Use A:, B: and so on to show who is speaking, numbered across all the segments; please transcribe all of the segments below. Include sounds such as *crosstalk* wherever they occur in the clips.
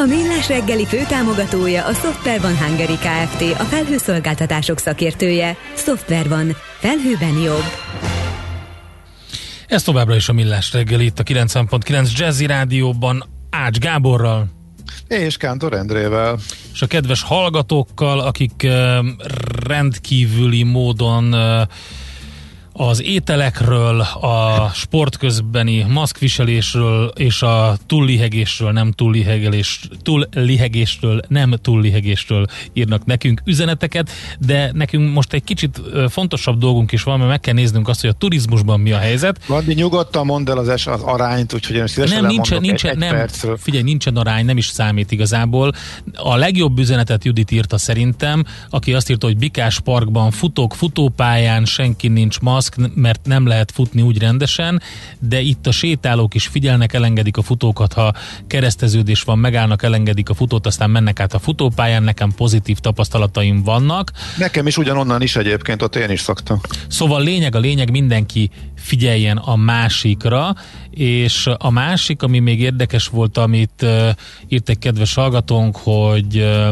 A: A Millás reggeli főtámogatója a Software van Hungary Kft. A felhőszolgáltatások szakértője. Software van. Felhőben jobb.
B: Ez továbbra is a Millás reggeli itt a 90.9 Jazzy Rádióban Ács Gáborral.
C: És Kántor Endrével.
B: És a kedves hallgatókkal, akik uh, rendkívüli módon uh, az ételekről, a sportközbeni maszkviselésről és a túllihegésről, nem túllihegelés, túllihegésről, nem túllihegésről írnak nekünk üzeneteket, de nekünk most egy kicsit fontosabb dolgunk is van, mert meg kell néznünk azt, hogy a turizmusban mi a helyzet.
C: Vandi, nyugodtan mondd el az, es, az arányt, úgyhogy én szívesen
B: nem, nincsen, nincsen,
C: egy,
B: nem,
C: percről.
B: Figyelj, nincsen arány, nem is számít igazából. A legjobb üzenetet Judit írta szerintem, aki azt írta, hogy Bikás Parkban futók futópályán, senki nincs maszk, mert nem lehet futni úgy rendesen, de itt a sétálók is figyelnek, elengedik a futókat, ha kereszteződés van, megállnak, elengedik a futót, aztán mennek át a futópályán, nekem pozitív tapasztalataim vannak.
C: Nekem is ugyanonnan is egyébként, ott én is szoktam.
B: Szóval lényeg a lényeg, mindenki figyeljen a másikra, és a másik, ami még érdekes volt, amit uh, írt egy kedves hallgatónk, hogy uh,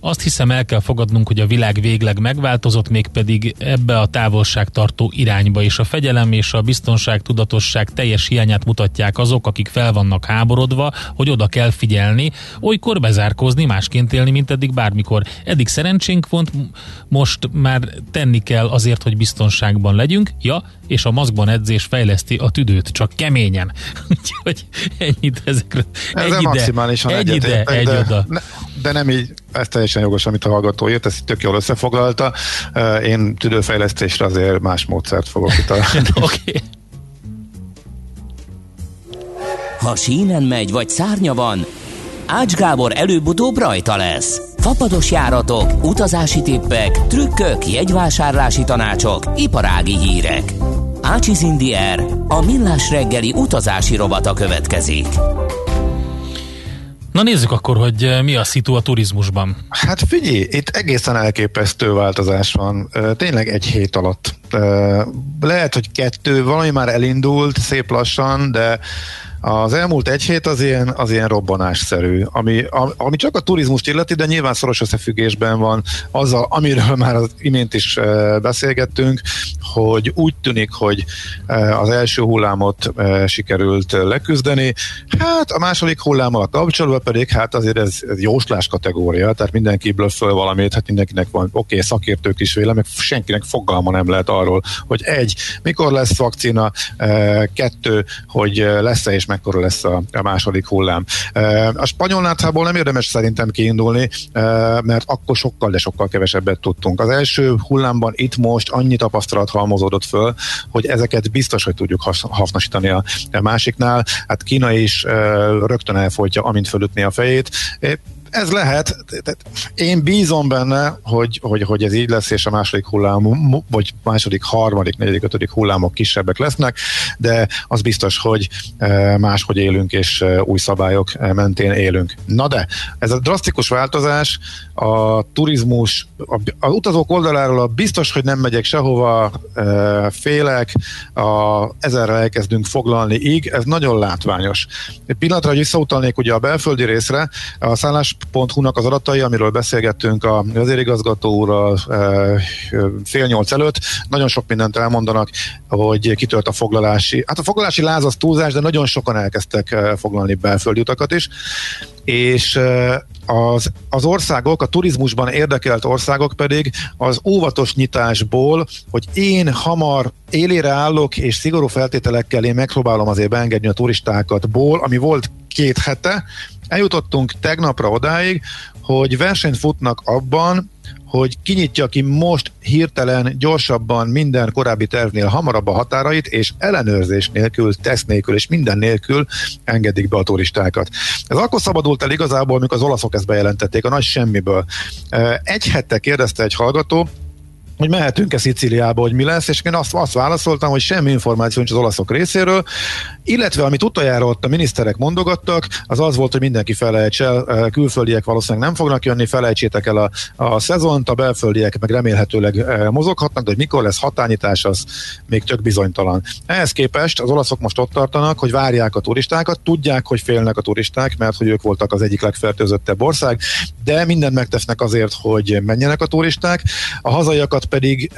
B: azt hiszem el kell fogadnunk, hogy a világ végleg megváltozott, mégpedig ebbe a távolságtartó irányba, és a fegyelem és a biztonság tudatosság teljes hiányát mutatják azok, akik fel vannak háborodva, hogy oda kell figyelni, olykor bezárkózni, másként élni, mint eddig bármikor. Eddig szerencsénk volt, most már tenni kell azért, hogy biztonságban legyünk, ja, és a maszkban edzés fejleszti a tüdőt, csak keményen. *laughs* Úgyhogy ennyit ezekről.
C: Ez
B: egy
C: maximálisan
B: egy ide, egy
C: de,
B: oda.
C: Ne, de nem így, ez teljesen jogos, amit a hallgató írt, ezt tök jól összefoglalta. Én tüdőfejlesztésre azért más módszert fogok kitalálni. *laughs*
B: Oké. Okay.
D: Ha sínen megy, vagy szárnya van, Ács Gábor előbb-utóbb rajta lesz. Fapados járatok, utazási tippek, trükkök, jegyvásárlási tanácsok, iparági hírek. Ácsiz Indier, a millás reggeli utazási rovata következik.
B: Na nézzük akkor, hogy mi a szitu a turizmusban.
C: Hát figyelj, itt egészen elképesztő változás van. Tényleg egy hét alatt. Lehet, hogy kettő, valami már elindult szép lassan, de az elmúlt egy hét az ilyen, az ilyen robbanásszerű, ami, ami csak a turizmust illeti, de nyilván szoros összefüggésben van azzal, amiről már az imént is beszélgettünk, hogy úgy tűnik, hogy az első hullámot sikerült leküzdeni, hát a második hullámmal kapcsolatban pedig hát azért ez, ez jóslás kategória, tehát mindenki blöfföl valamit, hát mindenkinek van, oké, okay, szakértők is vélemek, senkinek fogalma nem lehet arról, hogy egy, mikor lesz vakcina, kettő, hogy lesz-e és mekkora lesz a, a második hullám. A spanyol náthából nem érdemes szerintem kiindulni, mert akkor sokkal, de sokkal kevesebbet tudtunk. Az első hullámban itt most annyi tapasztalat halmozódott föl, hogy ezeket biztos, hogy tudjuk hasznosítani a, másiknál. Hát Kína is rögtön elfolytja, amint fölütni a fejét ez lehet, én bízom benne, hogy, hogy, hogy ez így lesz, és a második hullám, vagy második, harmadik, negyedik, ötödik hullámok kisebbek lesznek, de az biztos, hogy e, máshogy élünk, és e, új szabályok e, mentén élünk. Na de, ez a drasztikus változás, a turizmus, a, a utazók oldaláról a biztos, hogy nem megyek sehova, félek, a, ezerre elkezdünk foglalni, így, ez nagyon látványos. Egy pillanatra, visszautalnék ugye a belföldi részre, a szállás Pont.hu-nak az adatai, amiről beszélgettünk a vezérigazgató úrral fél nyolc előtt, nagyon sok mindent elmondanak, hogy kitört a foglalási, hát a foglalási láz az túlzás, de nagyon sokan elkezdtek foglalni belföldi utakat is, és az, az országok, a turizmusban érdekelt országok pedig az óvatos nyitásból, hogy én hamar élére állok, és szigorú feltételekkel én megpróbálom azért beengedni a turistákat ból, ami volt két hete, eljutottunk tegnapra odáig, hogy versenyt futnak abban, hogy kinyitja ki most hirtelen, gyorsabban minden korábbi tervnél hamarabb a határait, és ellenőrzés nélkül, teszt nélkül és minden nélkül engedik be a turistákat. Ez akkor szabadult el igazából, amikor az olaszok ezt bejelentették, a nagy semmiből. Egy hete kérdezte egy hallgató, hogy mehetünk-e Szicíliába, hogy mi lesz, és én azt, azt válaszoltam, hogy semmi információ nincs az olaszok részéről, illetve amit utoljára ott a miniszterek mondogattak, az az volt, hogy mindenki felejts el, külföldiek valószínűleg nem fognak jönni, felejtsétek el a, a szezont, a belföldiek meg remélhetőleg mozoghatnak, de hogy mikor lesz hatányítás, az még tök bizonytalan. Ehhez képest az olaszok most ott tartanak, hogy várják a turistákat, tudják, hogy félnek a turisták, mert hogy ők voltak az egyik legfertőzöttebb ország, de mindent megtesznek azért, hogy menjenek a turisták. A hazaiakat pedig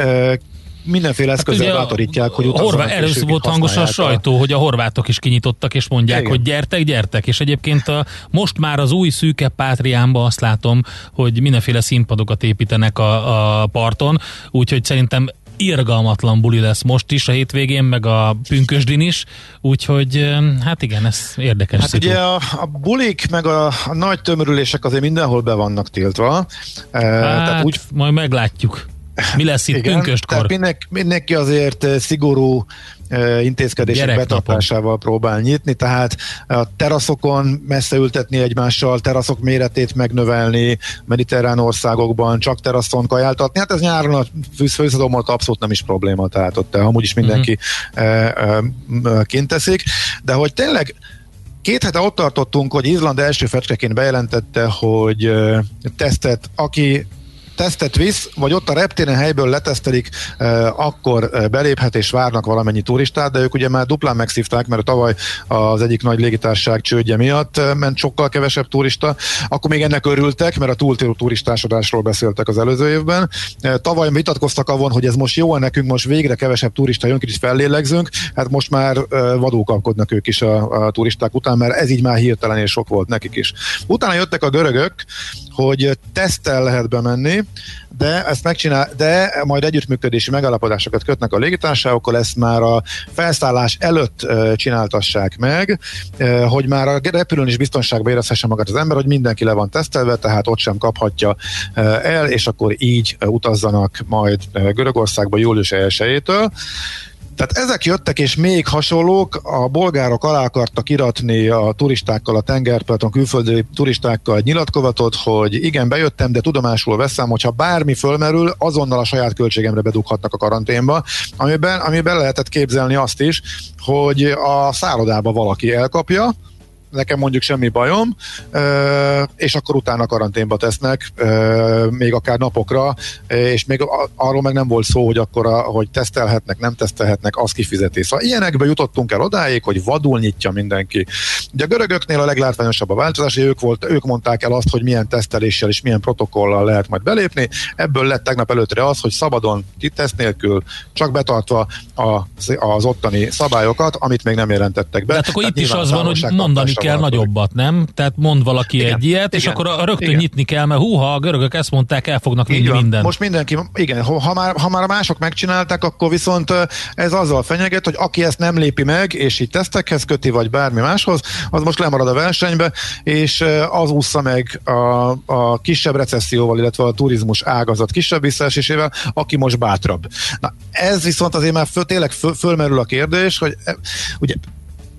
C: mindenféle hát eszközzel hát bátorítják, hogy
B: utazzanak. Először volt hangos a sajtó, hogy a horvátok is kinyitottak, és mondják, Igen. hogy gyertek, gyertek, és egyébként a, most már az új szűke pátriánba azt látom, hogy mindenféle színpadokat építenek a, a parton, úgyhogy szerintem irgalmatlan buli lesz most is a hétvégén, meg a pünkösdin is, úgyhogy hát igen, ez érdekes
C: Hát szitu. ugye a, a bulik, meg a, a nagy tömörülések azért mindenhol be vannak tiltva.
B: Hát, tehát úgy... majd meglátjuk. Mi lesz itt Igen, pünköstkor?
C: Mindenki, mindenki azért eh, szigorú eh, intézkedések betartásával próbál nyitni, tehát a teraszokon messze ültetni egymással, teraszok méretét megnövelni, mediterrán országokban csak teraszon kajáltatni, hát ez nyáron a főszadomot abszolút nem is probléma, tehát ott amúgy is mindenki uh-huh. kint teszik, de hogy tényleg Két hete ott tartottunk, hogy Izland első fecskeként bejelentette, hogy tesztet, aki tesztet visz, vagy ott a reptéren helyből letesztelik, akkor beléphet és várnak valamennyi turistát, de ők ugye már duplán megszívták, mert tavaly az egyik nagy légitárság csődje miatt ment sokkal kevesebb turista, akkor még ennek örültek, mert a túltérő turistásodásról beszéltek az előző évben. Tavaly vitatkoztak avon, hogy ez most jó nekünk, most végre kevesebb turista jön, kicsit fellélegzünk, hát most már vadul kapkodnak ők is a, a turisták után, mert ez így már hirtelen és sok volt nekik is. Utána jöttek a görögök, hogy tesztel lehet bemenni, de ezt megcsinál, de majd együttműködési megállapodásokat kötnek a légitársaságokkal, ezt már a felszállás előtt csináltassák meg, hogy már a repülőn is biztonságban érezhesse magát az ember, hogy mindenki le van tesztelve, tehát ott sem kaphatja el, és akkor így utazzanak majd Görögországba július 1-től. Tehát ezek jöttek, és még hasonlók, a bolgárok alá akartak iratni a turistákkal, a tengerparton, külföldi turistákkal egy nyilatkozatot, hogy igen, bejöttem, de tudomásul veszem, hogyha bármi fölmerül, azonnal a saját költségemre bedughatnak a karanténba, amiben, amiben lehetett képzelni azt is, hogy a szállodába valaki elkapja, nekem mondjuk semmi bajom, és akkor utána karanténba tesznek, még akár napokra, és még arról meg nem volt szó, hogy akkor, a, hogy tesztelhetnek, nem tesztelhetnek, az kifizeti. Szóval ilyenekbe jutottunk el odáig, hogy vadul nyitja mindenki. Ugye a görögöknél a leglátványosabb a változás, hogy ők, volt, ők mondták el azt, hogy milyen teszteléssel és milyen protokollal lehet majd belépni. Ebből lett tegnap előttre az, hogy szabadon, teszt nélkül, csak betartva az, az ottani szabályokat, amit még nem jelentettek be.
B: De hát akkor itt is az van, hogy mondani kell nagyobbat, nem? Tehát mond valaki igen, egy ilyet, igen, és akkor a, rögtön igen. nyitni kell, mert húha, a görögök ezt mondták, el fognak vinni mindent.
C: Most mindenki, igen, ha már, ha már mások megcsinálták, akkor viszont ez azzal fenyeget, hogy aki ezt nem lépi meg, és így tesztekhez köti, vagy bármi máshoz, az most lemarad a versenybe, és az ússza meg a, a kisebb recesszióval, illetve a turizmus ágazat kisebb visszaesésével, aki most bátrabb. Na, ez viszont azért már föl, tényleg föl, fölmerül a kérdés, hogy ugye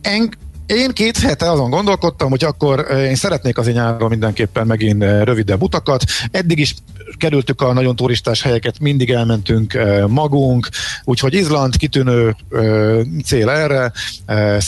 C: en, én két hete azon gondolkodtam, hogy akkor eh, én szeretnék az nyáron mindenképpen megint eh, rövidebb utakat. Eddig is kerültük a nagyon turistás helyeket, mindig elmentünk eh, magunk, úgyhogy Izland kitűnő cél erre.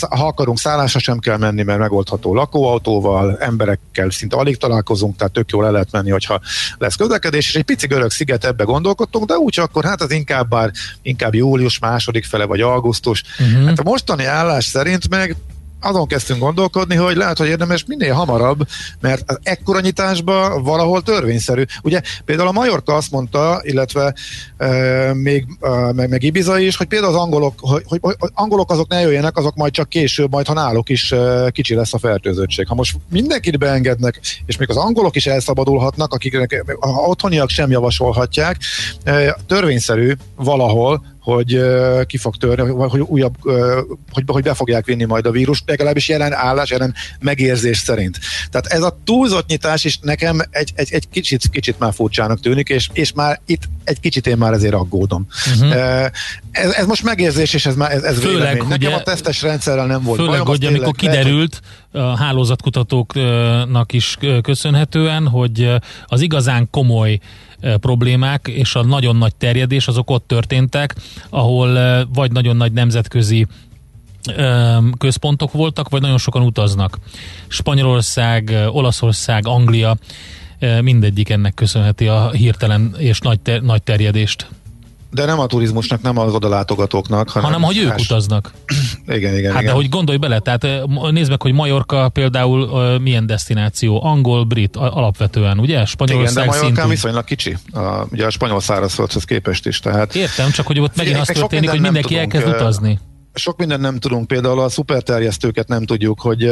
C: Ha akarunk szállásra sem kell menni, mert megoldható lakóautóval, emberekkel szinte alig találkozunk, tehát tök jól el lehet menni, hogyha lesz közlekedés, és egy pici görög sziget ebbe gondolkodtunk, de úgy akkor hát az inkább bár inkább július második fele vagy augusztus. Uh-huh. Hát a mostani állás szerint meg azon kezdtünk gondolkodni, hogy lehet, hogy érdemes minél hamarabb, mert az ekkora nyitásban valahol törvényszerű. Ugye például a Majorka azt mondta, illetve e, még e, meg, meg Ibiza is, hogy például az angolok, hogy, hogy, hogy angolok azok ne jöjjenek, azok majd csak később, majd ha náluk is e, kicsi lesz a fertőzöttség. Ha most mindenkit beengednek, és még az angolok is elszabadulhatnak, akiknek a otthoniak sem javasolhatják, e, törvényszerű valahol, hogy ki fog törni, vagy hogy újabb, hogy, hogy be fogják vinni majd a vírus, legalábbis jelen állás, jelen megérzés szerint. Tehát ez a túlzott nyitás is nekem egy, egy, egy kicsit, kicsit már furcsának tűnik, és, és már itt egy kicsit én már ezért aggódom. Uh-huh. Ez, ez most megérzés, és ez már ez, ez
B: főleg, vélemény.
C: Nekem ugye, a tesztes rendszerrel nem volt
B: Főleg, bajom, hogy amikor kiderült a hálózatkutatóknak is köszönhetően, hogy az igazán komoly problémák és a nagyon nagy terjedés azok ott történtek, ahol vagy nagyon nagy nemzetközi központok voltak, vagy nagyon sokan utaznak. Spanyolország, Olaszország, Anglia, mindegyik ennek köszönheti a hirtelen és nagy, ter- nagy terjedést.
C: De nem a turizmusnak, nem az odalátogatóknak,
B: hanem, hanem hogy ők utaznak. *clears throat*
C: igen, igen.
B: Hát
C: igen.
B: de hogy gondolj bele, tehát nézd meg, hogy Majorka például milyen destináció, angol, brit alapvetően, ugye?
C: Spanyolország Igen, de Majorkán viszonylag kicsi, a, ugye a spanyol szárazföldhöz képest is. Tehát
B: Értem, csak hogy ott megint az történik, hogy mindenki elkezd utazni
C: sok mindent nem tudunk, például a szuperterjesztőket nem tudjuk, hogy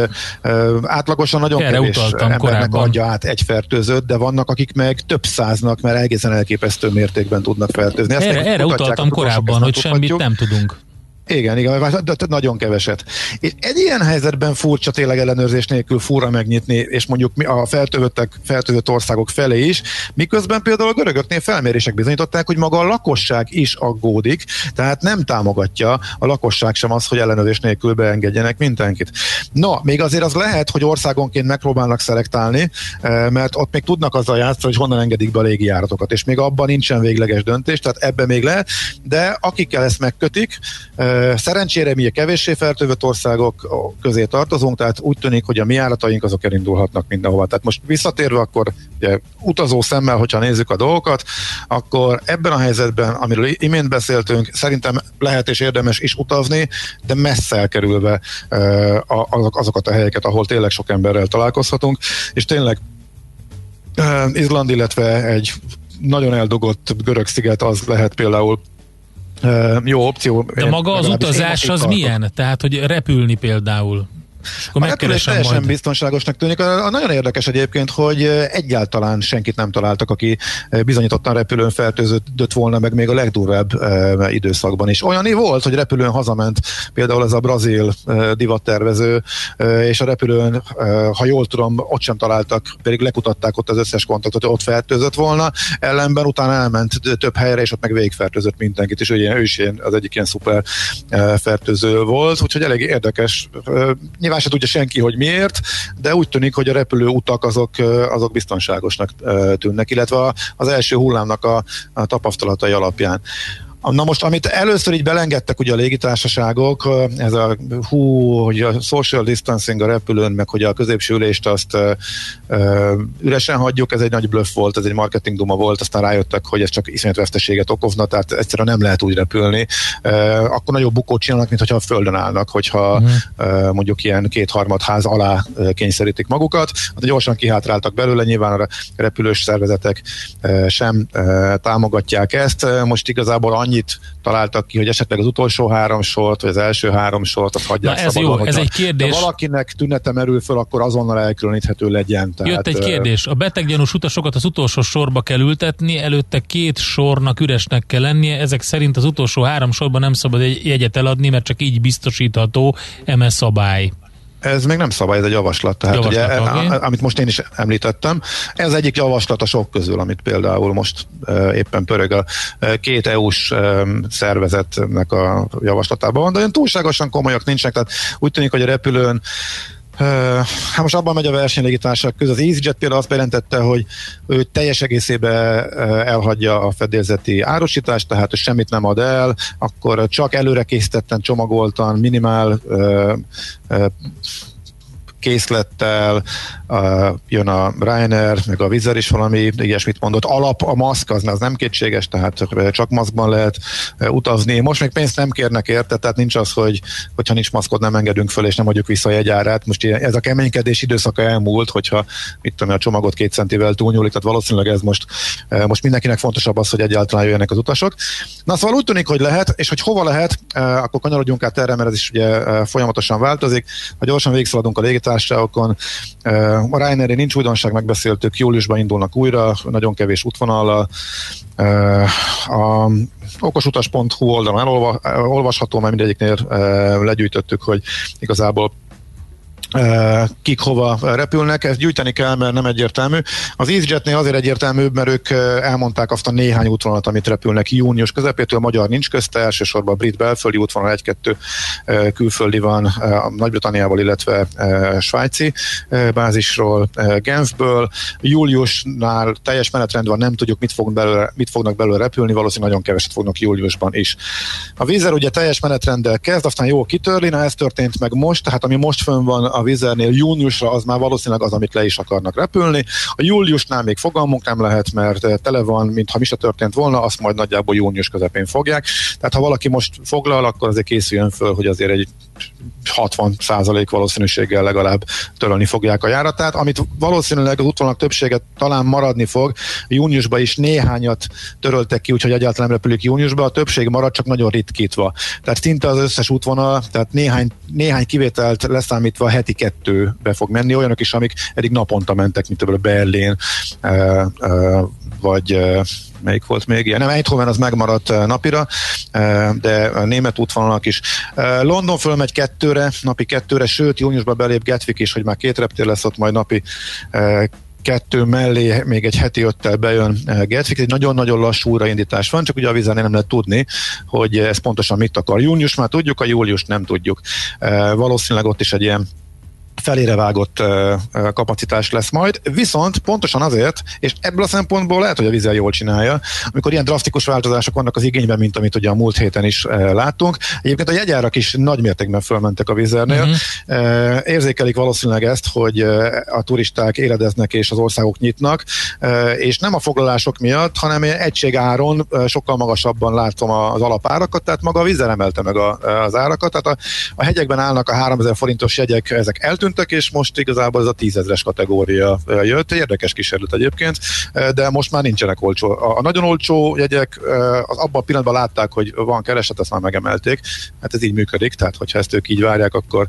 C: átlagosan nagyon
B: Erre
C: kevés embernek
B: korábban.
C: adja át egy fertőzőt, de vannak, akik meg több száznak, mert egészen elképesztő mértékben tudnak fertőzni.
B: Ezt erre, erre utaltam korábban, hogy semmit nem tudunk.
C: Igen, igen, nagyon keveset. És egy ilyen helyzetben furcsa tényleg ellenőrzés nélkül fura megnyitni, és mondjuk a fertőzöttek, fertőzött országok felé is, miközben például a görögöknél felmérések bizonyították, hogy maga a lakosság is aggódik, tehát nem támogatja a lakosság sem az, hogy ellenőrzés nélkül beengedjenek mindenkit. No, még azért az lehet, hogy országonként megpróbálnak szelektálni, eh, mert ott még tudnak azzal játszani, hogy honnan engedik be a légijáratokat, és még abban nincsen végleges döntés, tehát ebbe még lehet, de akikkel ezt megkötik, eh, Szerencsére mi a kevéssé fertőzött országok közé tartozunk, tehát úgy tűnik, hogy a mi járataink azok elindulhatnak mindenhova. Tehát most visszatérve akkor ugye, utazó szemmel, hogyha nézzük a dolgokat, akkor ebben a helyzetben, amiről imént beszéltünk, szerintem lehet és érdemes is utazni, de messze elkerülve azokat a helyeket, ahol tényleg sok emberrel találkozhatunk, és tényleg Izland, illetve egy nagyon eldugott görög sziget az lehet például jó opció.
B: De maga az utazás az milyen? Tehát, hogy repülni például.
C: Akkor a repülés teljesen majd. biztonságosnak tűnik. A, a nagyon érdekes egyébként, hogy egyáltalán senkit nem találtak, aki bizonyítottan repülőn fertőzött volna meg még a legdurvább e, időszakban is. Olyan volt, hogy repülőn hazament például ez a brazil e, divattervező, e, és a repülőn, e, ha jól tudom, ott sem találtak, pedig lekutatták ott az összes kontaktot, ott fertőzött volna, ellenben utána elment több helyre, és ott meg végigfertőzött mindenkit, és ő, ő is ilyen, az egyik ilyen szuper e, fertőző volt, úgyhogy elég érdekes. E, nyilván se tudja senki, hogy miért, de úgy tűnik, hogy a repülő utak azok, azok biztonságosnak tűnnek, illetve az első hullámnak a, a tapasztalatai alapján. Na most, amit először így belengedtek ugye a légitársaságok, ez a hú, hogy a social distancing a repülőn, meg hogy a középső ülést azt uh, üresen hagyjuk, ez egy nagy bluff volt, ez egy marketing duma volt, aztán rájöttek, hogy ez csak iszonyat veszteséget okozna, tehát egyszerűen nem lehet úgy repülni. Uh, akkor nagyobb bukót csinálnak, mint hogyha a földön állnak, hogyha uh-huh. uh, mondjuk ilyen kétharmad ház alá kényszerítik magukat. Hát gyorsan kihátráltak belőle, nyilván a repülős szervezetek uh, sem uh, támogatják ezt. Most igazából annyi annyit találtak ki, hogy esetleg az utolsó három sort, vagy az első három sort, azt hagyják
B: Na ez szabadon, jó, ez egy kérdés.
C: Ha valakinek tünete merül föl, akkor azonnal elkülöníthető legyen.
B: Tehát, Jött egy kérdés. A beteggyanús utasokat az utolsó sorba kell ültetni, előtte két sornak üresnek kell lennie, ezek szerint az utolsó három sorban nem szabad egy jegyet eladni, mert csak így biztosítható eme szabály.
C: Ez még nem szabály, ez egy javaslat. Tehát javaslat, ugye, okay. amit most én is említettem, ez egyik javaslat a sok közül, amit például most uh, éppen pörög a uh, két EU-s um, szervezetnek a javaslatában van, de olyan túlságosan komolyak nincsenek, tehát úgy tűnik, hogy a repülőn Hát most abban megy a verseny légitársaság közül. Az EasyJet például azt bejelentette, hogy ő teljes egészében elhagyja a fedélzeti árusítást, tehát hogy semmit nem ad el, akkor csak előre készítetten, csomagoltan, minimál készlettel, jön a Ryanair, meg a Vizer is valami ilyesmit mondott. Alap a maszk, az, az nem kétséges, tehát csak maszkban lehet uh, utazni. Most még pénzt nem kérnek érte, tehát nincs az, hogy hogyha nincs maszkod, nem engedünk föl, és nem adjuk vissza a jegyárát. Most ez a keménykedés időszaka elmúlt, hogyha mit tudom, a csomagot két centivel túlnyúlik, tehát valószínűleg ez most, uh, most mindenkinek fontosabb az, hogy egyáltalán jöjjenek az utasok. Na szóval úgy tűnik, hogy lehet, és hogy hova lehet, akkor kanyarodjunk át erre, mert ez is ugye folyamatosan változik. Ha gyorsan végigszaladunk a légitár társaságokon. A Ryanair nincs újdonság, megbeszéltük, júliusban indulnak újra, nagyon kevés útvonal. A okosutas.hu oldalon elolvasható, mert mindegyiknél legyűjtöttük, hogy igazából kik hova repülnek, ezt gyűjteni kell, mert nem egyértelmű. Az EasyJetnél azért egyértelműbb, mert ők elmondták azt a néhány útvonalat, amit repülnek június közepétől, magyar nincs közte, elsősorban brit belföldi útvonal, egy-kettő külföldi van Nagy-Britanniából, illetve svájci bázisról, Genfből. Júliusnál teljes menetrend van, nem tudjuk, mit, fog belőle, mit fognak belőle repülni, valószínűleg nagyon keveset fognak júliusban is. A vízer ugye teljes menetrenddel kezd, aztán jó kitörli, na ez történt meg most, tehát ami most fönn van a Vizernél júniusra az már valószínűleg az, amit le is akarnak repülni. A júliusnál még fogalmunk nem lehet, mert tele van, mintha mi se történt volna, azt majd nagyjából június közepén fogják. Tehát ha valaki most foglal, akkor azért készüljön föl, hogy azért egy 60 valószínűséggel legalább törölni fogják a járatát, amit valószínűleg az útvonalak többséget talán maradni fog. Júniusban is néhányat töröltek ki, úgyhogy egyáltalán nem repülik júniusban, a többség marad csak nagyon ritkítva. Tehát szinte az összes útvonal, tehát néhány, néhány kivételt leszámítva heti kettőbe fog menni, olyanok is, amik eddig naponta mentek, mint például Berlin, vagy melyik volt még ilyen. Nem, Eindhoven az megmaradt napira, de a német útvonalak is. London fölmegy kettőre, napi kettőre, sőt, júniusban belép Gatwick is, hogy már két reptér lesz ott, majd napi kettő mellé még egy heti öttel bejön Gatwick, egy nagyon-nagyon lassú újraindítás van, csak ugye a vízen nem lehet tudni, hogy ez pontosan mit akar. Június már tudjuk, a július nem tudjuk. Valószínűleg ott is egy ilyen felére vágott kapacitás lesz majd, viszont pontosan azért, és ebből a szempontból lehet, hogy a vizel jól csinálja, amikor ilyen drasztikus változások vannak az igényben, mint amit ugye a múlt héten is láttunk. Egyébként a jegyárak is nagy mértékben fölmentek a vizernél. Uh-huh. Érzékelik valószínűleg ezt, hogy a turisták éledeznek és az országok nyitnak, és nem a foglalások miatt, hanem egységáron sokkal magasabban látom az alapárakat, tehát maga a vizer emelte meg az árakat, tehát a, a hegyekben állnak a 3000 forintos jegyek, ezek eltűnt, eltűntek, és most igazából ez a tízezres kategória jött. Érdekes kísérlet egyébként, de most már nincsenek olcsó. A, a nagyon olcsó jegyek az abban a pillanatban látták, hogy van kereset, ezt már megemelték. Hát ez így működik, tehát hogyha ezt ők így várják, akkor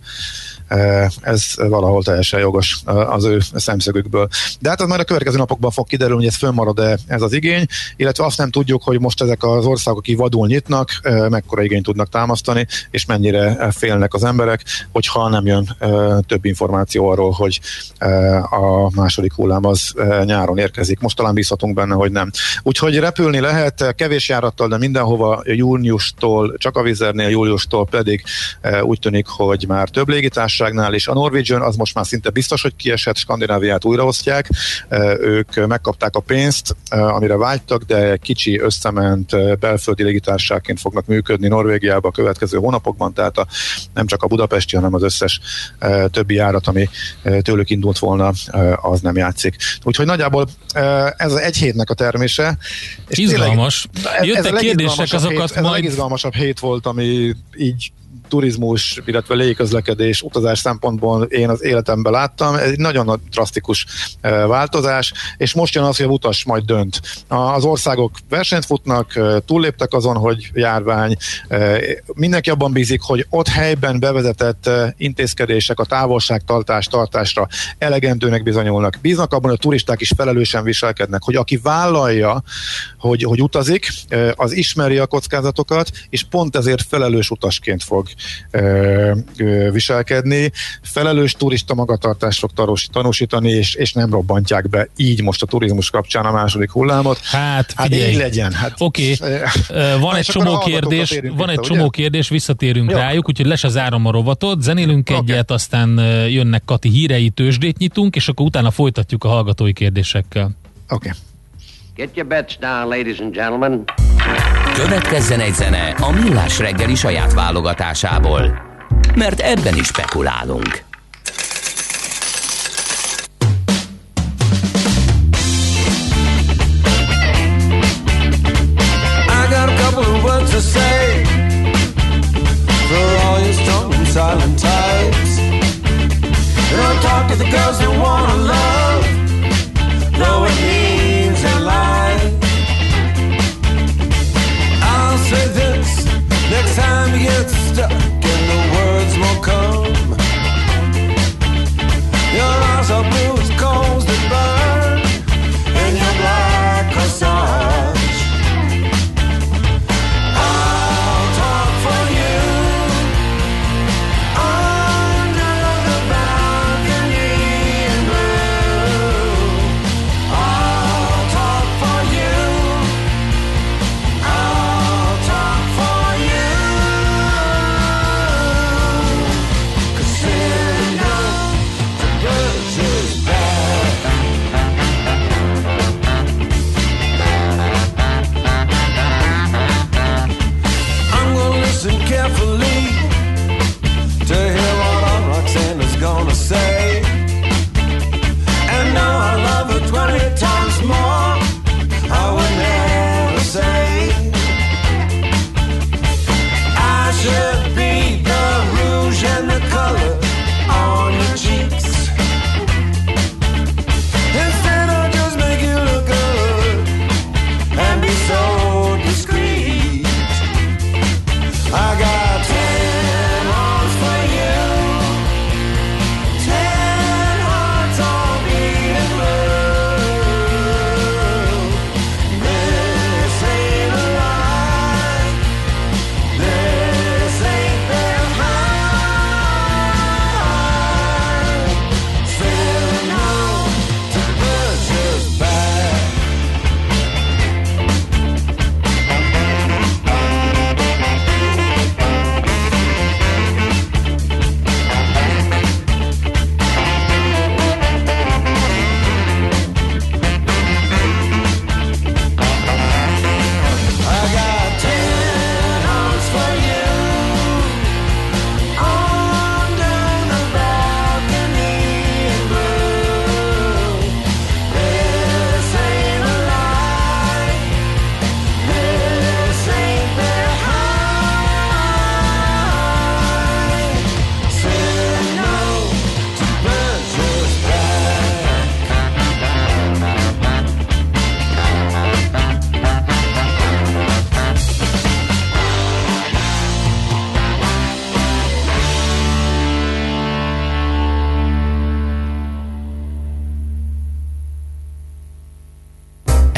C: ez valahol teljesen jogos az ő szemszögükből. De hát az már a következő napokban fog kiderülni, hogy ez fönnmarad-e ez az igény, illetve azt nem tudjuk, hogy most ezek az országok, akik vadul nyitnak, mekkora igényt tudnak támasztani, és mennyire félnek az emberek, hogyha nem jön több információ arról, hogy a második hullám az nyáron érkezik. Most talán bízhatunk benne, hogy nem. Úgyhogy repülni lehet kevés járattal, de mindenhova júniustól, csak a vizernél, júliustól pedig úgy tűnik, hogy már több légitársaság társaságnál, és a Norwegian az most már szinte biztos, hogy kiesett, Skandináviát újraosztják, ők megkapták a pénzt, amire vágytak, de kicsi összement belföldi légitársaságként fognak működni Norvégiába a következő hónapokban, tehát a, nem csak a budapesti, hanem az összes többi járat, ami tőlük indult volna, az nem játszik. Úgyhogy nagyjából ez egy hétnek a termése.
B: És Izgalmas. Tényleg, Jöttek ez kérdések, azokat
C: hét, majd... Ez a legizgalmasabb hét volt, ami így turizmus, illetve légiközlekedés, utazás szempontból én az életemben láttam. Ez egy nagyon drasztikus változás, és most jön az, hogy a utas majd dönt. Az országok versenyt futnak, túlléptek azon, hogy járvány. Mindenki abban bízik, hogy ott helyben bevezetett intézkedések a távolságtartás tartásra elegendőnek bizonyulnak. Bíznak abban, hogy a turisták is felelősen viselkednek, hogy aki vállalja, hogy, hogy utazik, az ismeri a kockázatokat, és pont ezért felelős utasként fog viselkedni. Felelős turista magatartást fog tanúsítani, és, és nem robbantják be így most a turizmus kapcsán a második hullámot.
B: Hát, hát így legyen. Hát, Oké, okay. van egy csomó kérdés, van egy csomó kérdés, visszatérünk Jó. rájuk, úgyhogy les az áram a rovatot, zenélünk okay. egyet, aztán jönnek Kati hírei, tőzsdét nyitunk, és akkor utána folytatjuk a hallgatói kérdésekkel.
C: Oké. Okay.
D: Get your bets down, ladies and gentlemen. Következzen egy zene a Millás reggeli saját válogatásából, mert ebben is spekulálunk. I got a couple of words to say. For all your strong silent types. And I'll talk to the girls that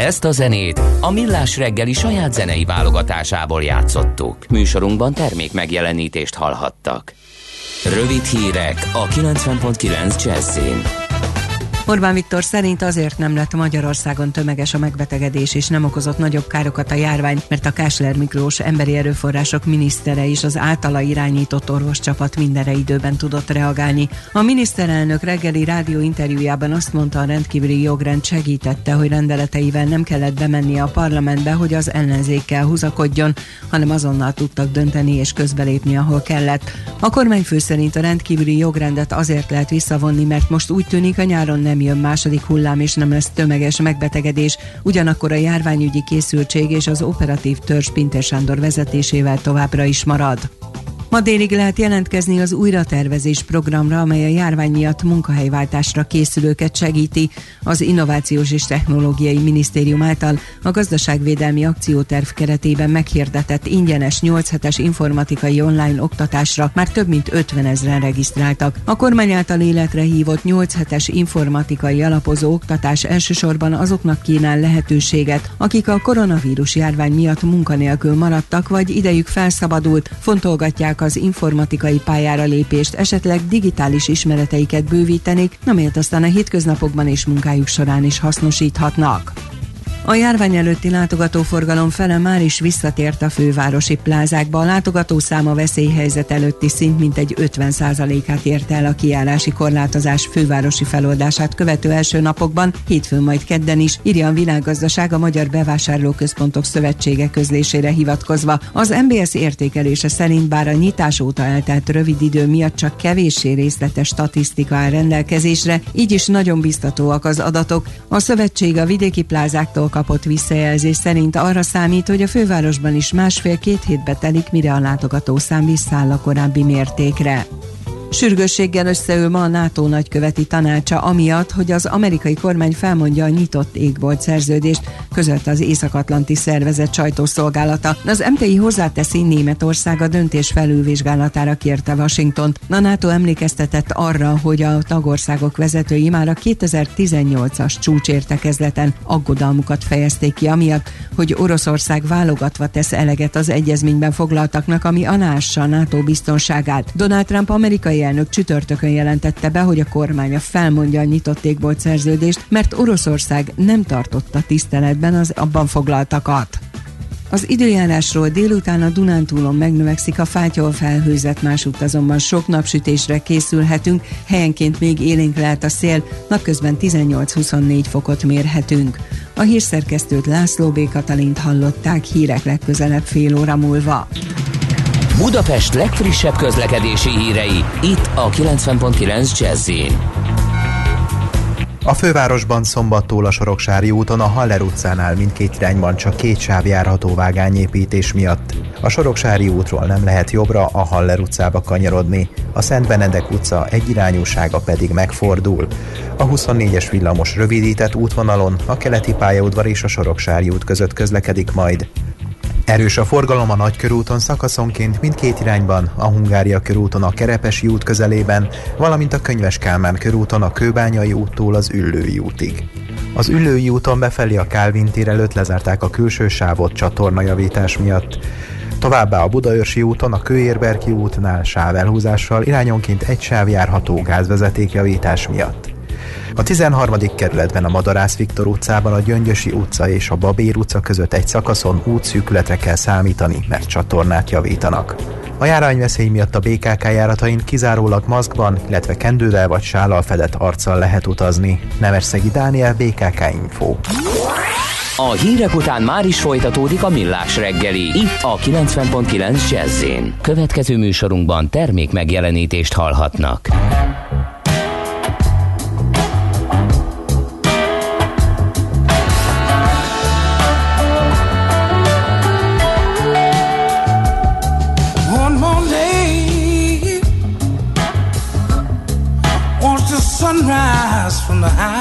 D: Ezt a zenét a Millás reggeli saját zenei válogatásából játszottuk. Műsorunkban termék megjelenítést hallhattak. Rövid hírek a 90.9 Jazzin.
E: Orbán Viktor szerint azért nem lett Magyarországon tömeges a megbetegedés és nem okozott nagyobb károkat a járvány, mert a Kásler Miklós emberi erőforrások minisztere és az általa irányított orvoscsapat mindenre időben tudott reagálni. A miniszterelnök reggeli rádió interjújában azt mondta, a rendkívüli jogrend segítette, hogy rendeleteivel nem kellett bemennie a parlamentbe, hogy az ellenzékkel húzakodjon, hanem azonnal tudtak dönteni és közbelépni, ahol kellett. A kormányfő szerint a rendkívüli jogrendet azért lehet visszavonni, mert most úgy tűnik a nyáron nem nem jön második hullám és nem lesz tömeges megbetegedés, ugyanakkor a járványügyi készültség és az operatív törzs Pinter Sándor vezetésével továbbra is marad. Ma délig lehet jelentkezni az újratervezés programra, amely a járvány miatt munkahelyváltásra készülőket segíti. Az Innovációs és Technológiai Minisztérium által a gazdaságvédelmi akcióterv keretében meghirdetett ingyenes 8 hetes informatikai online oktatásra már több mint 50 ezeren regisztráltak. A kormány által életre hívott 8 hetes informatikai alapozó oktatás elsősorban azoknak kínál lehetőséget, akik a koronavírus járvány miatt munkanélkül maradtak, vagy idejük felszabadult, fontolgatják az informatikai pályára lépést, esetleg digitális ismereteiket bővítenék, amelyet aztán a hétköznapokban és munkájuk során is hasznosíthatnak. A járvány előtti látogatóforgalom fele már is visszatért a fővárosi plázákba. A látogató száma veszélyhelyzet előtti szint mintegy 50%-át érte el a kiárási korlátozás fővárosi feloldását követő első napokban, hétfőn majd kedden is, írja a világgazdaság a Magyar Bevásárlóközpontok Szövetsége közlésére hivatkozva. Az MBS értékelése szerint bár a nyitás óta eltelt rövid idő miatt csak kevéssé részletes statisztika áll rendelkezésre, így is nagyon biztatóak az adatok. A szövetség a vidéki plázáktól kapott visszajelzés szerint arra számít, hogy a fővárosban is másfél-két hétbe telik, mire a látogatószám visszáll a korábbi mértékre. Sürgősséggel összeül ma a NATO nagyköveti tanácsa, amiatt, hogy az amerikai kormány felmondja a nyitott égbolt szerződést, között az Észak-Atlanti Szervezet sajtószolgálata. Az MTI hozzáteszi Németország a döntés felülvizsgálatára kérte Washington. A NATO emlékeztetett arra, hogy a tagországok vezetői már a 2018-as csúcsértekezleten aggodalmukat fejezték ki, amiatt, hogy Oroszország válogatva tesz eleget az egyezményben foglaltaknak, ami anássa a NATO biztonságát. Donald Trump amerikai elnök csütörtökön jelentette be, hogy a kormánya felmondja a nyitott égbolt szerződést, mert Oroszország nem tartotta tiszteletben az abban foglaltakat. Az időjárásról délután a Dunántúlon megnövekszik a fátyol felhőzet, másút azonban sok napsütésre készülhetünk, helyenként még élénk lehet a szél, napközben 18-24 fokot mérhetünk. A hírszerkesztőt László B. Katalint hallották hírek legközelebb fél óra múlva.
D: Budapest legfrissebb közlekedési hírei, itt a 90.9 jazz
F: A fővárosban szombattól a Soroksári úton a Haller utcánál mindkét irányban csak két sáv járható vágányépítés miatt. A Soroksári útról nem lehet jobbra a Haller utcába kanyarodni, a Szent Benedek utca egyirányúsága pedig megfordul. A 24-es villamos rövidített útvonalon a keleti pályaudvar és a Soroksári út között közlekedik majd. Erős a forgalom a Nagykörúton szakaszonként mindkét irányban, a Hungária körúton a Kerepesi út közelében, valamint a Könyves Kálmán körúton a Kőbányai úttól az Üllői útig. Az Üllői úton befelé a Kálvin tér előtt lezárták a külső sávot csatornajavítás miatt. Továbbá a Budaörsi úton a Kőérberki útnál sávelhúzással irányonként egy sáv járható gázvezetékjavítás miatt. A 13. kerületben a Madarász Viktor utcában a Gyöngyösi utca és a Babér utca között egy szakaszon útszűkületre kell számítani, mert csatornát javítanak. A járványveszély miatt a BKK járatain kizárólag maszkban, illetve kendővel vagy sállal fedett arccal lehet utazni. Nemesszegi Dániel, BKK Info.
D: A hírek után már is folytatódik a millás reggeli, itt a 90.9 jazz Következő műsorunkban termék megjelenítést hallhatnak.
G: I.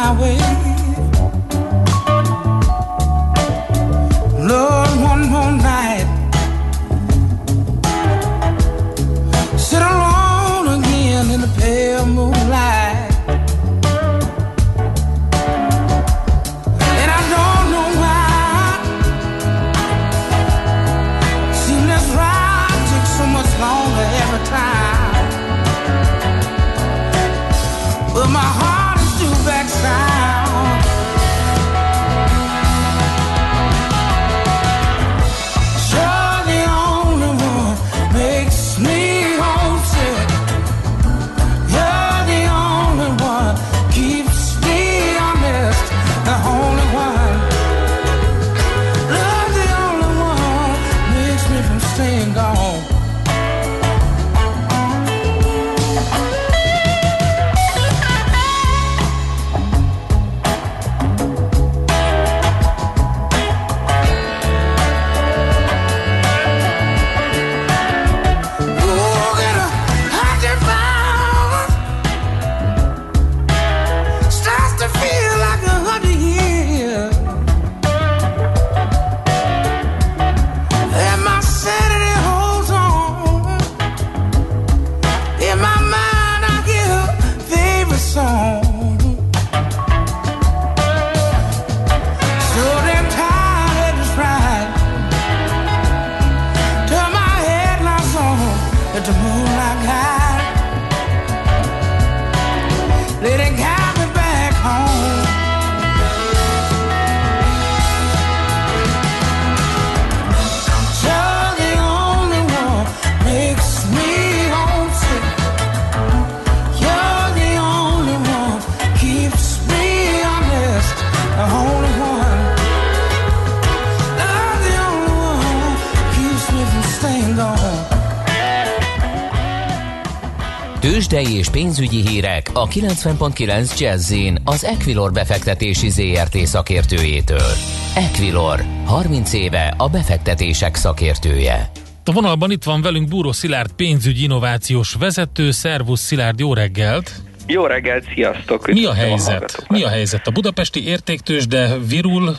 D: Tőzsdei és pénzügyi hírek a 90.9 jazz az Equilor befektetési ZRT szakértőjétől. Equilor, 30 éve a befektetések szakértője.
B: A vonalban itt van velünk Búró Szilárd pénzügyi innovációs vezető. Szervusz Szilárd, jó reggelt!
H: Jó reggelt, sziasztok!
B: Mi a helyzet? Mi a helyzet? A budapesti értéktős, de virul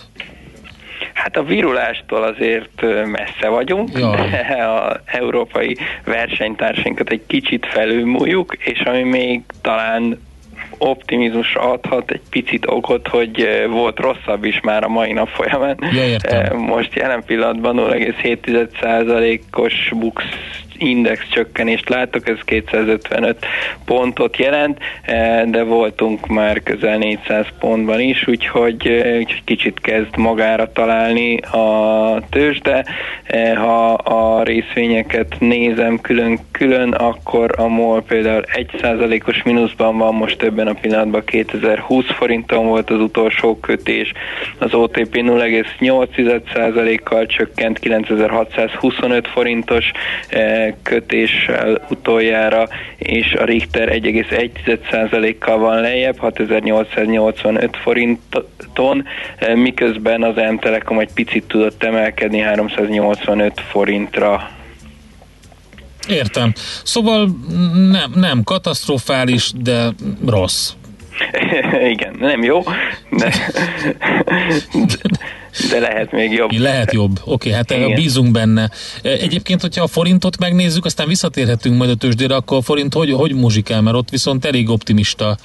H: Hát a virulástól azért messze vagyunk, de az európai versenytársainkat egy kicsit felülmúljuk, és ami még talán optimizmusra adhat egy picit okot, hogy volt rosszabb is már a mai nap folyamán.
B: Ja, értem.
H: Most jelen pillanatban 0,7%-os bux index csökkenést látok, ez 255 pontot jelent, eh, de voltunk már közel 400 pontban is, úgyhogy, eh, úgyhogy kicsit kezd magára találni a tőzsde. Eh, Ha a részvényeket nézem külön külön, akkor a MOL például 1%-os mínuszban van, most ebben a pillanatban 2020 forinton volt az utolsó kötés, az OTP 0,8%-kal csökkent 9625 forintos kötéssel utoljára, és a Richter 1,1%-kal van lejjebb, 6885 forinton, eh, miközben az M-Telekom egy picit tudott emelkedni 385 forintra.
B: Értem. Szóval nem, nem katasztrofális, de rossz. *laughs*
H: Igen, nem jó, de, de lehet még jobb.
B: Lehet jobb. Oké, hát
H: Igen.
B: bízunk benne. Egyébként, hogyha a forintot megnézzük, aztán visszatérhetünk majd a tőzsdére, akkor a forint hogy, hogy muzsikál, mert ott viszont elég optimista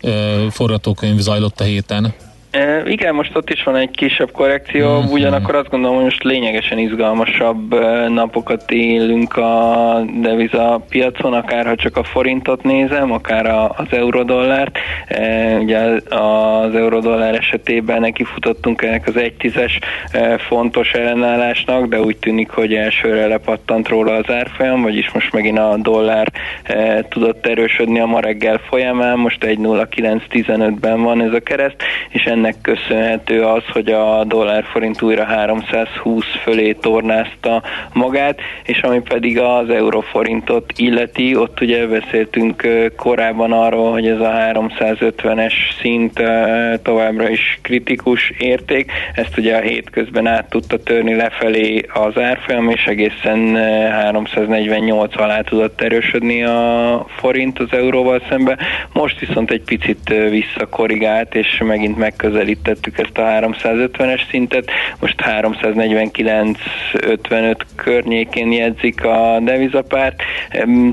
B: ö, forgatókönyv zajlott a héten.
H: E, igen, most ott is van egy kisebb korrekció,
B: Mhm.
H: ugyanakkor azt gondolom, hogy most lényegesen izgalmasabb napokat élünk a deviza piacon, akár ha csak a forintot nézem, akár a, az eurodollárt. E, ugye az eurodollár esetében neki futottunk ennek az 1,10-es e, fontos ellenállásnak, de úgy tűnik, hogy elsőre lepattant róla az árfolyam, vagyis most megint a dollár e, tudott erősödni a ma reggel folyamán, most 1,0915-ben van ez a kereszt, és ennek köszönhető az, hogy a dollár forint újra 320 fölé tornázta magát, és ami pedig az euróforintot illeti, ott ugye beszéltünk korábban arról, hogy ez a 350-es szint továbbra is kritikus érték, ezt ugye a hétközben át tudta törni lefelé az árfolyam, és egészen ö, 348 alá tudott erősödni a forint az euróval szemben. Most viszont egy picit visszakorrigált, és megint megközelítettük ezt a 350-es szintet. Most 349-55 környékén jegyzik a devizapárt.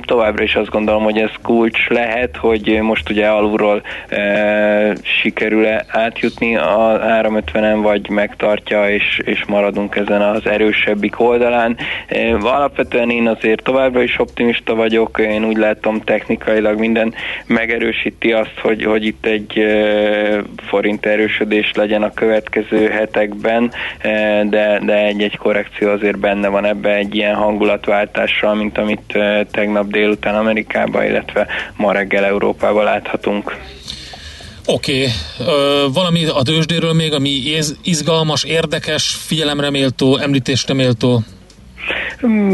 H: Továbbra is azt gondolom, hogy ez kulcs lehet, hogy most ugye alulról e, sikerül-e átjutni a 350-en, vagy megtartja, és, és maradunk ezen az erősebbik oldalán. E, alapvetően én azért továbbra is optimista vagyok, én úgy látom technikailag minden megerősíti azt, hogy, hogy itt egy e, forint erősödés legyen a következő hetekben, e, de, de egy-egy korrekció azért benne van ebbe egy ilyen hangulatváltással, mint amit e, tegnap délután Amerikában, illetve ma reggel Európában láthatunk.
B: Oké, okay. valami a tőzsdéről még, ami iz- izgalmas, érdekes, figyelemre méltó, említésre méltó?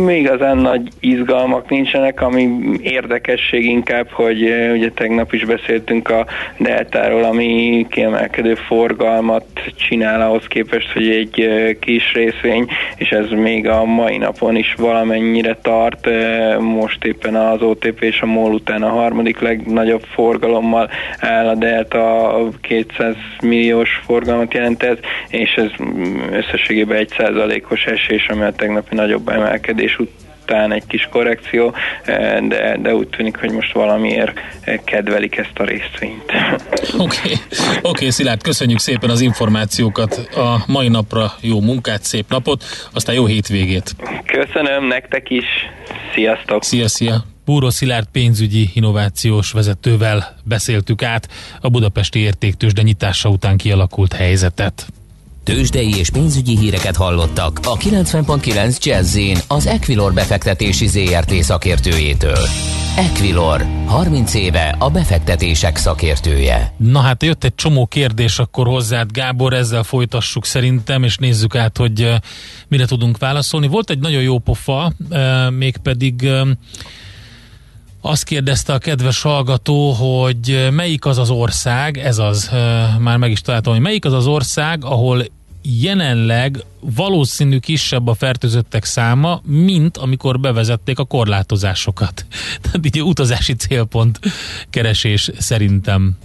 H: Igazán nagy izgalmak nincsenek, ami érdekesség inkább, hogy eh, ugye tegnap is beszéltünk a Deltáról, ami kiemelkedő forgalmat csinál ahhoz képest, hogy egy eh, kis részvény, és ez még a mai napon is valamennyire tart. Eh, Most éppen az OTP és a MOL után a harmadik legnagyobb forgalommal áll a Delta, 200 milliós forgalmat jelent ez, és ez mm, összességében egy százalékos esés, ami a tegnapi nagyobb emelkedés után egy kis korrekció, eh, de, de úgy tűnik, hogy most valamiért eh, kedvelik ezt a részvényt. *laughs*
B: Oké, okay. okay, Szilárd, köszönjük szépen az információkat a mai napra, jó munkát, szép napot, aztán jó hétvégét.
H: Köszönöm nektek is, sziasztok!
B: Szia, szia! Búró Szilárd pénzügyi innovációs vezetővel beszéltük át a budapesti értéktősde nyitása után kialakult helyzetet.
D: Tőzsdei és pénzügyi híreket hallottak a 90.9 jazz az Equilor befektetési ZRT szakértőjétől. Equilor, 30 éve a befektetések szakértője.
B: Na hát jött egy csomó kérdés akkor hozzád, Gábor, ezzel folytassuk szerintem, és nézzük át, hogy mire tudunk válaszolni. Volt egy nagyon jó pofa, mégpedig azt kérdezte a kedves hallgató, hogy melyik az az ország, ez az, már meg is találtam, hogy melyik az az ország, ahol jelenleg valószínű kisebb a fertőzöttek száma, mint amikor bevezették a korlátozásokat. *laughs* Tehát így utazási célpont keresés szerintem.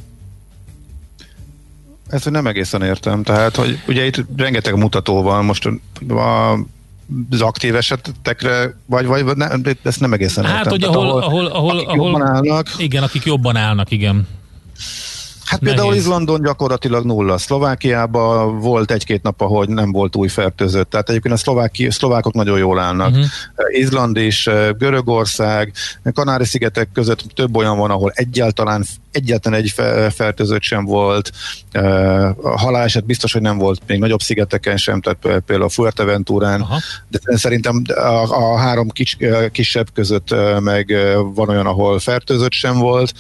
C: Ezt hogy nem egészen értem. Tehát, hogy ugye itt rengeteg mutató van, most a az aktív esetekre, vagy, vagy nem, ezt nem egészen
B: hát,
C: értem.
B: hogy ahol, ahol, ahol, ahol,
C: akik
B: ahol
C: jobban állnak.
B: Igen, akik jobban állnak, igen.
C: Hát például
B: Nehéz.
C: Izlandon gyakorlatilag nulla. Szlovákiában volt egy-két nap, ahogy nem volt új fertőzött. Tehát egyébként a szlováki, szlovákok nagyon jól állnak. Uh-huh. Izland is, Görögország, Kanári-szigetek között több olyan van, ahol egyáltalán egyetlen egy fe- fertőzött sem volt, a haláleset biztos, hogy nem volt még nagyobb szigeteken sem, tehát például Fuerteventúrán,
B: Aha.
C: de szerintem a, a három kis, kisebb között meg van olyan, ahol fertőzött sem volt.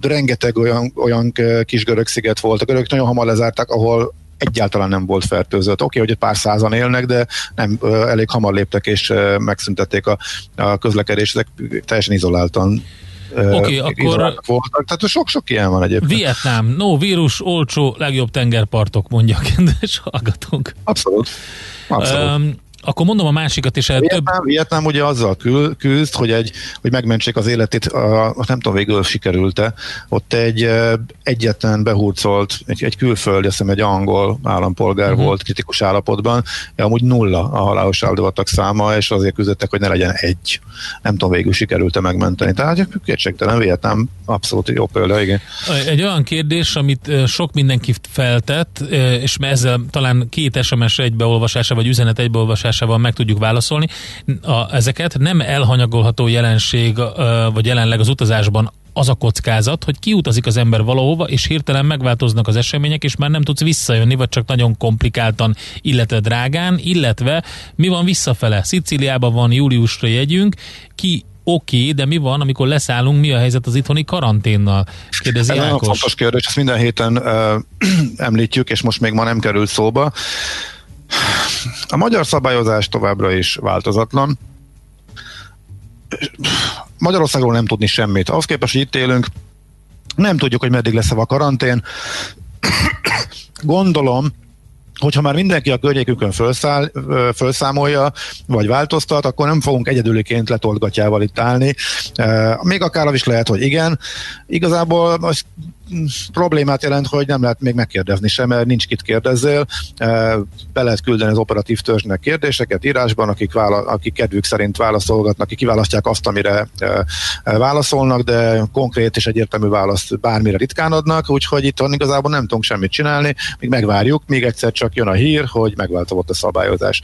C: Rengeteg olyan, olyan kis görög sziget volt. A görögök nagyon hamar lezárták, ahol egyáltalán nem volt fertőzött. Oké, okay, hogy egy pár százan élnek, de nem elég hamar léptek és megszüntették a, a közlekedést, ezek teljesen izoláltan
B: Oké, akkor-
C: voltak. Tehát sok-sok ilyen van egyébként.
B: Vietnám, no vírus, olcsó, legjobb tengerpartok, mondja a *laughs* kedves hallgatónk.
C: Abszolút. Abszolút.
B: Um, akkor mondom a másikat, és el több...
C: Vietnám, Vietnám ugye azzal kül, küzd, hogy, egy, hogy megmentsék az életét, a, nem tudom végül sikerült-e, ott egy egyetlen behurcolt, egy, egy külföldi, azt hiszem egy angol állampolgár uh-huh. volt kritikus állapotban, amúgy nulla a halálos áldozatok száma, és azért küzdöttek, hogy ne legyen egy. Nem tudom végül sikerült-e megmenteni. Tehát kétségtelen Vietnám abszolút jó példa, igen.
B: Egy olyan kérdés, amit sok mindenki feltett, és ezzel talán két SMS egybeolvasása, vagy üzenet egybeolvasásával meg tudjuk válaszolni. A, ezeket nem elhanyagolható jelenség, ö, vagy jelenleg az utazásban az a kockázat, hogy kiutazik az ember valahova, és hirtelen megváltoznak az események, és már nem tudsz visszajönni, vagy csak nagyon komplikáltan, illetve drágán, illetve mi van visszafele? Szicíliában van júliusra jegyünk, ki oké, okay, de mi van, amikor leszállunk, mi a helyzet az itthoni karanténnal? Kérdezi
C: Ez nagyon fontos kérdés, ezt minden héten uh, *clears throat* említjük, és most még ma nem került szóba. A magyar szabályozás továbbra is változatlan. Magyarországról nem tudni semmit. Ahhoz képest, hogy itt élünk, nem tudjuk, hogy meddig lesz a karantén. Gondolom, hogyha már mindenki a környékükön felszáll, felszámolja, vagy változtat, akkor nem fogunk egyedüliként letoltgatjával itt állni. Még akár is lehet, hogy igen. Igazából az problémát jelent, hogy nem lehet még megkérdezni sem, mert nincs kit kérdezzél. Be lehet küldeni az operatív törzsnek kérdéseket írásban, akik, vála, akik kedvük szerint válaszolgatnak, akik kiválasztják azt, amire válaszolnak, de konkrét és egyértelmű választ bármire ritkán adnak, úgyhogy itt igazából nem tudunk semmit csinálni, még megvárjuk, még egyszer csak jön a hír, hogy megváltozott a szabályozás.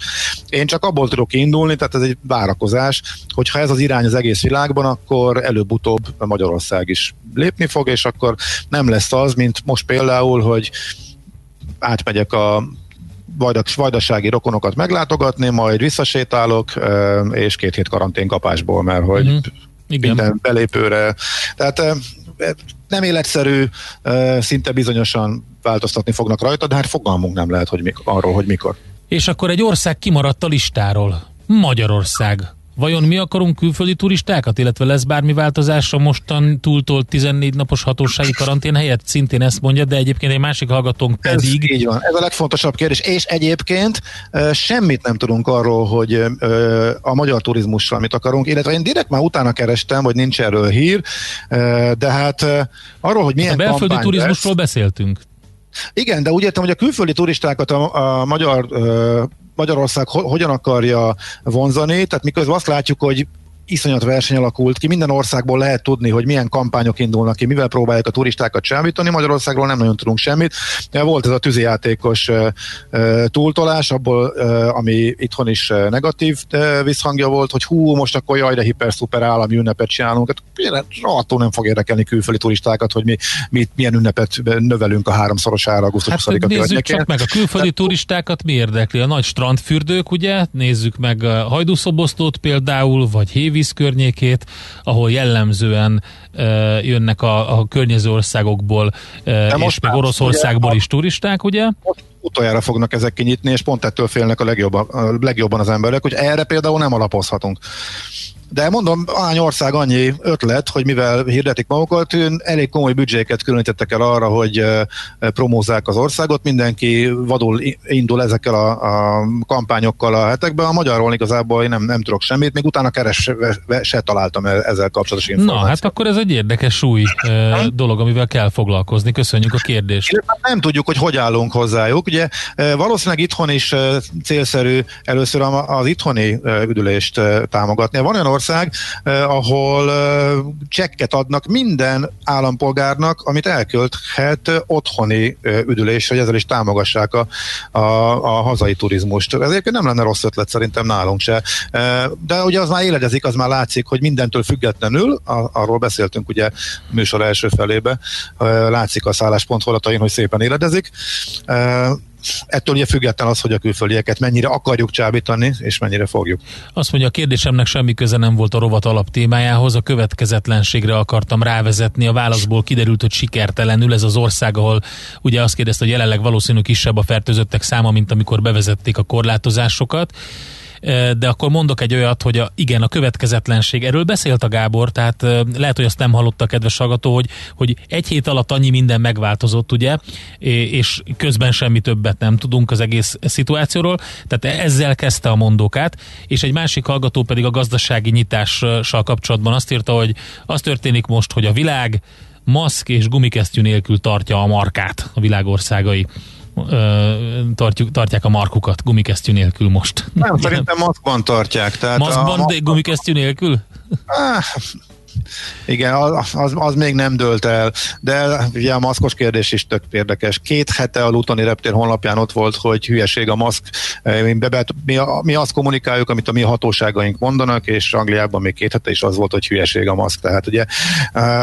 C: Én csak abból tudok indulni, tehát ez egy várakozás, hogy ha ez az irány az egész világban, akkor előbb-utóbb Magyarország is lépni fog, és akkor nem lesz az, mint most például, hogy átmegyek a vajdak, vajdasági rokonokat meglátogatni, majd visszasétálok, és két hét karanténkapásból, mert hogy
B: Mhm.
C: uh-huh.
B: Igen.
C: minden belépőre. Tehát nem életszerű, szinte bizonyosan változtatni fognak rajta, de hát fogalmunk nem lehet hogy mik, arról, hogy mikor.
B: És akkor egy ország kimaradt a listáról. Magyarország. Vajon mi akarunk külföldi turistákat, illetve lesz bármi változás a mostan túltolt 14 napos hatósági karantén helyett? Szintén ezt mondja, de egyébként egy másik hallgatónk
C: Ez
B: pedig...
C: így van. Ez a legfontosabb kérdés. És egyébként semmit nem tudunk arról, hogy a magyar turizmussal mit akarunk, illetve én direkt már utána kerestem, hogy nincs erről hír, de hát arról, hogy milyen
B: A belföldi turizmusról
C: lesz,
B: beszéltünk.
C: Igen, de úgy értem, hogy a külföldi turistákat a, a magyar Magyarország ho, hogyan akarja vonzani, tehát miközben azt látjuk, hogy iszonyat verseny alakult ki, minden országból lehet tudni, hogy milyen kampányok indulnak ki, mivel próbálják a turistákat csábítani, Magyarországról nem nagyon tudunk semmit. Volt ez a tűzijátékos túltolás, abból, ami itthon is negatív visszhangja volt, hogy hú, most akkor jaj, de hiper-szuper állami ünnepet csinálunk. Hát rohadtul nem fog érdekelni külföldi turistákat, hogy mi, mi milyen ünnepet növelünk a háromszorosára augusztus
B: Hát
C: 20-a
B: nézzük
C: környékén.
B: csak meg, a külföldi turistákat mi érdekli? A nagy strandfürdők, ugye? Nézzük meg a Hajdúszoboszlót például, vagy Hévíz környékét, ahol jellemzően uh, jönnek a, a környező országokból, uh, és
C: most
B: meg Oroszországból
C: ugye,
B: is turisták, ugye?
C: Most utoljára fognak ezek kinyitni, és pont ettől félnek a legjobban, a legjobban az emberek, hogy erre például nem alapozhatunk. De mondom, hány ország annyi ötlet, hogy mivel hirdetik magukat, elég komoly büdzséket különítettek el arra, hogy promózzák az országot, mindenki vadul indul ezekkel a, a kampányokkal a hetekben. A magyarról igazából én nem, nem tudok semmit, még utána keres se találtam e- ezzel kapcsolatos információt.
B: Na, hát akkor ez egy érdekes új dolog, amivel kell foglalkozni. Köszönjük a kérdést.
C: Illetve nem tudjuk, hogy hogy állunk hozzájuk. Ugye ugye valószínűleg itthon is célszerű először az itthoni üdülést támogatni. Van olyan ország, ahol csekket adnak minden állampolgárnak, amit elkölthet otthoni üdülésre, hogy ezzel is támogassák a, a, a hazai turizmust. Ezért nem lenne rossz ötlet szerintem nálunk se. De ugye az már éledezik, az már látszik, hogy mindentől függetlenül, arról beszéltünk ugye műsor első felébe, látszik a szálláspont holatain, hogy szépen éledezik ettől ugye független az, hogy a külföldieket mennyire akarjuk csábítani, és mennyire fogjuk.
B: Azt mondja, a kérdésemnek semmi köze nem volt a rovat alap témájához, a következetlenségre akartam rávezetni, a válaszból kiderült, hogy sikertelenül ez az ország, ahol ugye azt kérdezte, hogy jelenleg valószínű kisebb a fertőzöttek száma, mint amikor bevezették a korlátozásokat de akkor mondok egy olyat, hogy a, igen, a következetlenség. Erről beszélt a Gábor, tehát lehet, hogy azt nem hallotta a kedves hallgató, hogy, hogy egy hét alatt annyi minden megváltozott, ugye, és közben semmi többet nem tudunk az egész szituációról, tehát ezzel kezdte a mondókát, és egy másik hallgató pedig a gazdasági nyitással kapcsolatban azt írta, hogy az történik most, hogy a világ maszk és gumikesztyű nélkül tartja a markát a világországai tartjuk, tartják a markukat gumikesztyű nélkül most.
C: Nem, szerintem maszkban tartják.
B: Tehát maszkban, a, de gumikesztyű nélkül?
C: Igen, az, az, az még nem dölt el, de ugye a maszkos kérdés is tök érdekes. Két hete a Lutoni Reptér honlapján ott volt, hogy hülyeség a maszk. Mi, mi azt kommunikáljuk, amit a mi hatóságaink mondanak, és Angliában még két hete is az volt, hogy hülyeség a maszk. Tehát ugye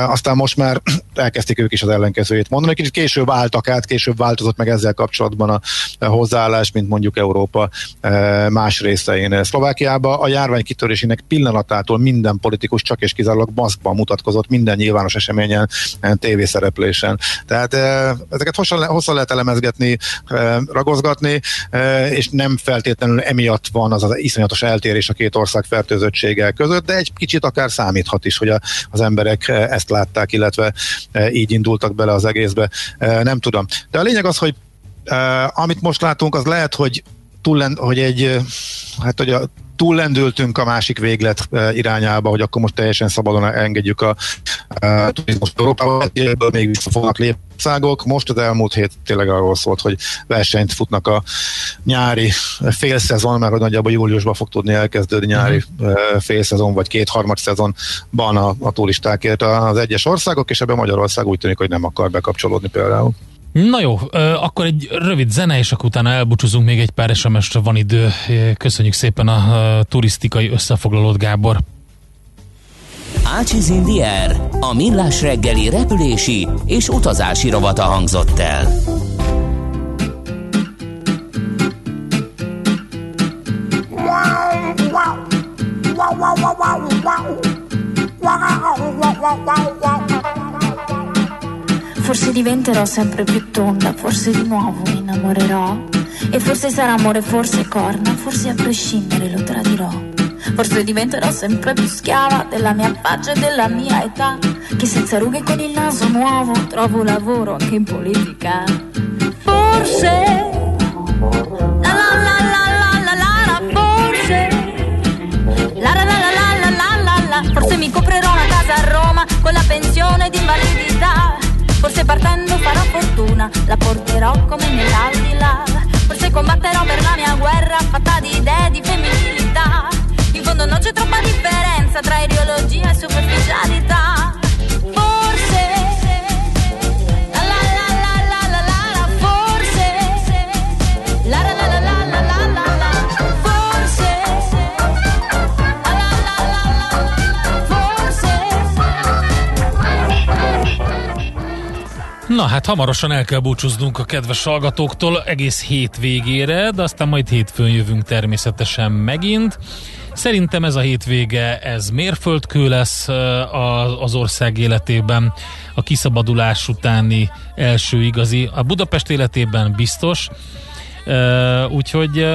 C: aztán most már *clears throat* elkezdték ők is az ellenkezőjét mondani. Kicsit később álltak át, később változott meg ezzel kapcsolatban a hozzáállás, mint mondjuk Európa más részein. Szlovákiában a járvány kitörésének pillanatától minden politikus csak és kizárólag maszkban mutatkozott minden nyilvános eseményen, tévészereplésen. Tehát ezeket hosszan, hosszan lehet elemezgetni, ragozgatni, és nem feltétlenül emiatt van az az iszonyatos eltérés a két ország fertőzöttsége között, de egy kicsit akár számíthat is, hogy a, az emberek ezt látták, illetve így indultak bele az egészbe. Nem tudom. De a lényeg az, hogy amit most látunk, az lehet, hogy túl, hogy egy, hát hogy a túllendültünk a másik véglet irányába, hogy akkor most teljesen szabadon engedjük a, a turizmus Európába, ebből még vissza fognak lépni Most az elmúlt hét tényleg arról szólt, hogy versenyt futnak a nyári félszezon, mert hogy nagyjából júliusban fog tudni elkezdődni nyári uh-huh. félszezon, vagy két-harmad szezonban a, a turistákért az egyes országok, és ebben Magyarország úgy tűnik, hogy nem akar bekapcsolódni például.
B: Na jó, akkor egy rövid zene, és akkor utána elbúcsúzunk még egy pár sms van idő. Köszönjük szépen a turisztikai összefoglalót, Gábor.
I: Ácsiz Indier, a millás reggeli repülési és utazási rovata hangzott el. Wow, wow, wow, wow, wow, wow, wow, wow, wow, wow. Forse diventerò sempre più tonda, forse di nuovo mi innamorerò. E forse sarà amore, forse corna, forse a prescindere lo tradirò. Forse diventerò sempre più schiava della mia faccia e della mia età. Che senza rughe con il naso nuovo trovo lavoro anche in politica. Forse. La la la la la la la, la forse. La la la la la la la la, forse mi coprirò una casa a Roma con la pensione di invalidità Forse partendo farò fortuna, la porterò come nell'aldilà. Forse combatterò per la mia guerra fatta di idee di femminilità. In fondo non c'è troppa differenza tra ideologia e superficialità.
B: Na hát hamarosan el kell búcsúznunk a kedves hallgatóktól egész hét végére, de aztán majd hétfőn jövünk természetesen megint. Szerintem ez a hétvége, ez mérföldkő lesz az ország életében, a kiszabadulás utáni első igazi, a Budapest életében biztos, úgyhogy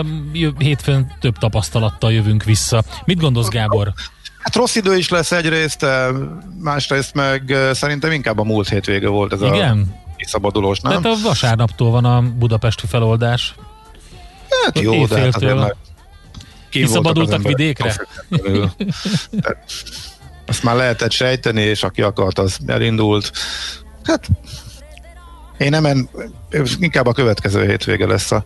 B: hétfőn több tapasztalattal jövünk vissza. Mit gondolsz Gábor?
C: Hát rossz idő is lesz egyrészt, másrészt meg szerintem inkább a múlt hétvége volt ez
B: Igen?
C: a kiszabadulós, nem?
B: Tehát a vasárnaptól van a budapesti feloldás.
C: Hát jó, de hát azért már
B: Kiszabadultak vidékre?
C: azt már lehetett sejteni, és aki akart, az elindult. Hát Én nem, inkább a következő hétvége lesz a,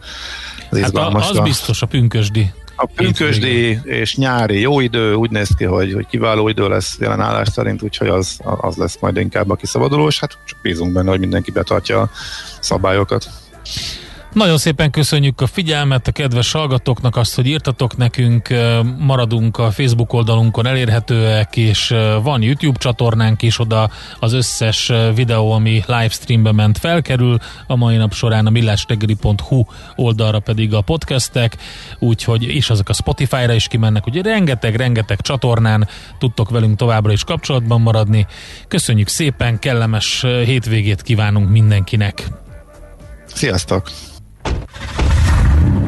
C: az izgalmas.
B: Hát a, az biztos a pünkösdi.
C: A pünkösdi és nyári jó idő, úgy néz ki, hogy, hogy kiváló idő lesz jelen állás szerint, úgyhogy az, az lesz majd inkább a kiszabadulós. Hát csak bízunk benne, hogy mindenki betartja a szabályokat.
B: Nagyon szépen köszönjük a figyelmet a kedves hallgatóknak, azt, hogy írtatok nekünk, maradunk a Facebook oldalunkon elérhetőek, és van YouTube csatornánk is, oda az összes videó, ami livestreambe ment felkerül, a mai nap során a millástegeri.hu oldalra pedig a podcastek, úgyhogy és azok a Spotify-ra is kimennek, ugye rengeteg-rengeteg csatornán tudtok velünk továbbra is kapcsolatban maradni. Köszönjük szépen, kellemes hétvégét kívánunk mindenkinek!
C: Sziasztok!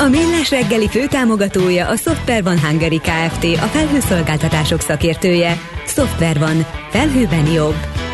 A: A Millás reggeli főtámogatója a Software van Hungary Kft. A felhőszolgáltatások szakértője. Software van. Felhőben jobb.